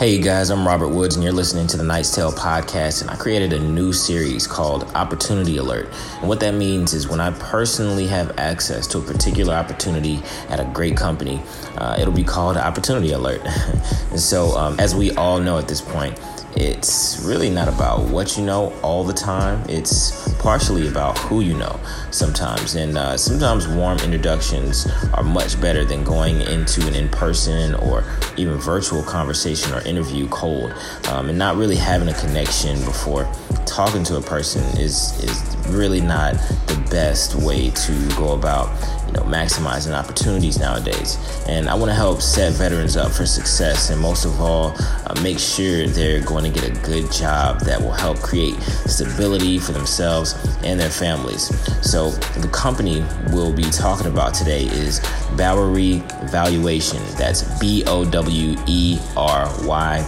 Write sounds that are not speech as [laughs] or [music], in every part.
Hey guys, I'm Robert Woods, and you're listening to the Knight's Tale podcast. And I created a new series called Opportunity Alert. And what that means is when I personally have access to a particular opportunity at a great company, uh, it'll be called Opportunity Alert. [laughs] and so, um, as we all know at this point, it's really not about what you know all the time. It's partially about who you know sometimes. And uh, sometimes warm introductions are much better than going into an in person or even virtual conversation or interview cold. Um, and not really having a connection before talking to a person is, is really not the best way to go about you know, maximizing opportunities nowadays. And I want to help set veterans up for success and most of all, uh, make sure they're going to get a good job that will help create stability for themselves and their families. So, the company we'll be talking about today is Bowery Valuation. That's B O W E R Y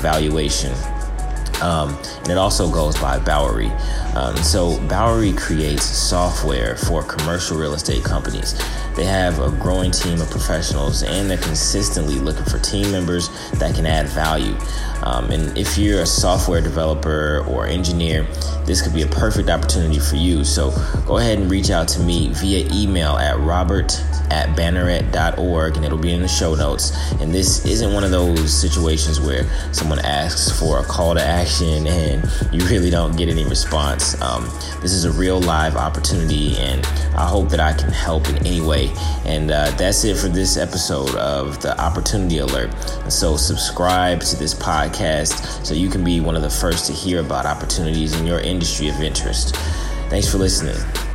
Valuation. Um, and it also goes by Bowery. Um, so Bowery creates software for commercial real estate companies. They have a growing team of professionals, and they're consistently looking for team members that can add value. Um, and if you're a software developer or engineer, this could be a perfect opportunity for you. So go ahead and reach out to me via email at robert at banneret.org and it'll be in the show notes. And this isn't one of those situations where someone asks for a call to action and you really don't get any response. Um, this is a real live opportunity, and I hope that I can help in any way. And uh, that's it for this episode of the Opportunity Alert. And so, subscribe to this podcast so you can be one of the first to hear about opportunities in your industry of interest. Thanks for listening.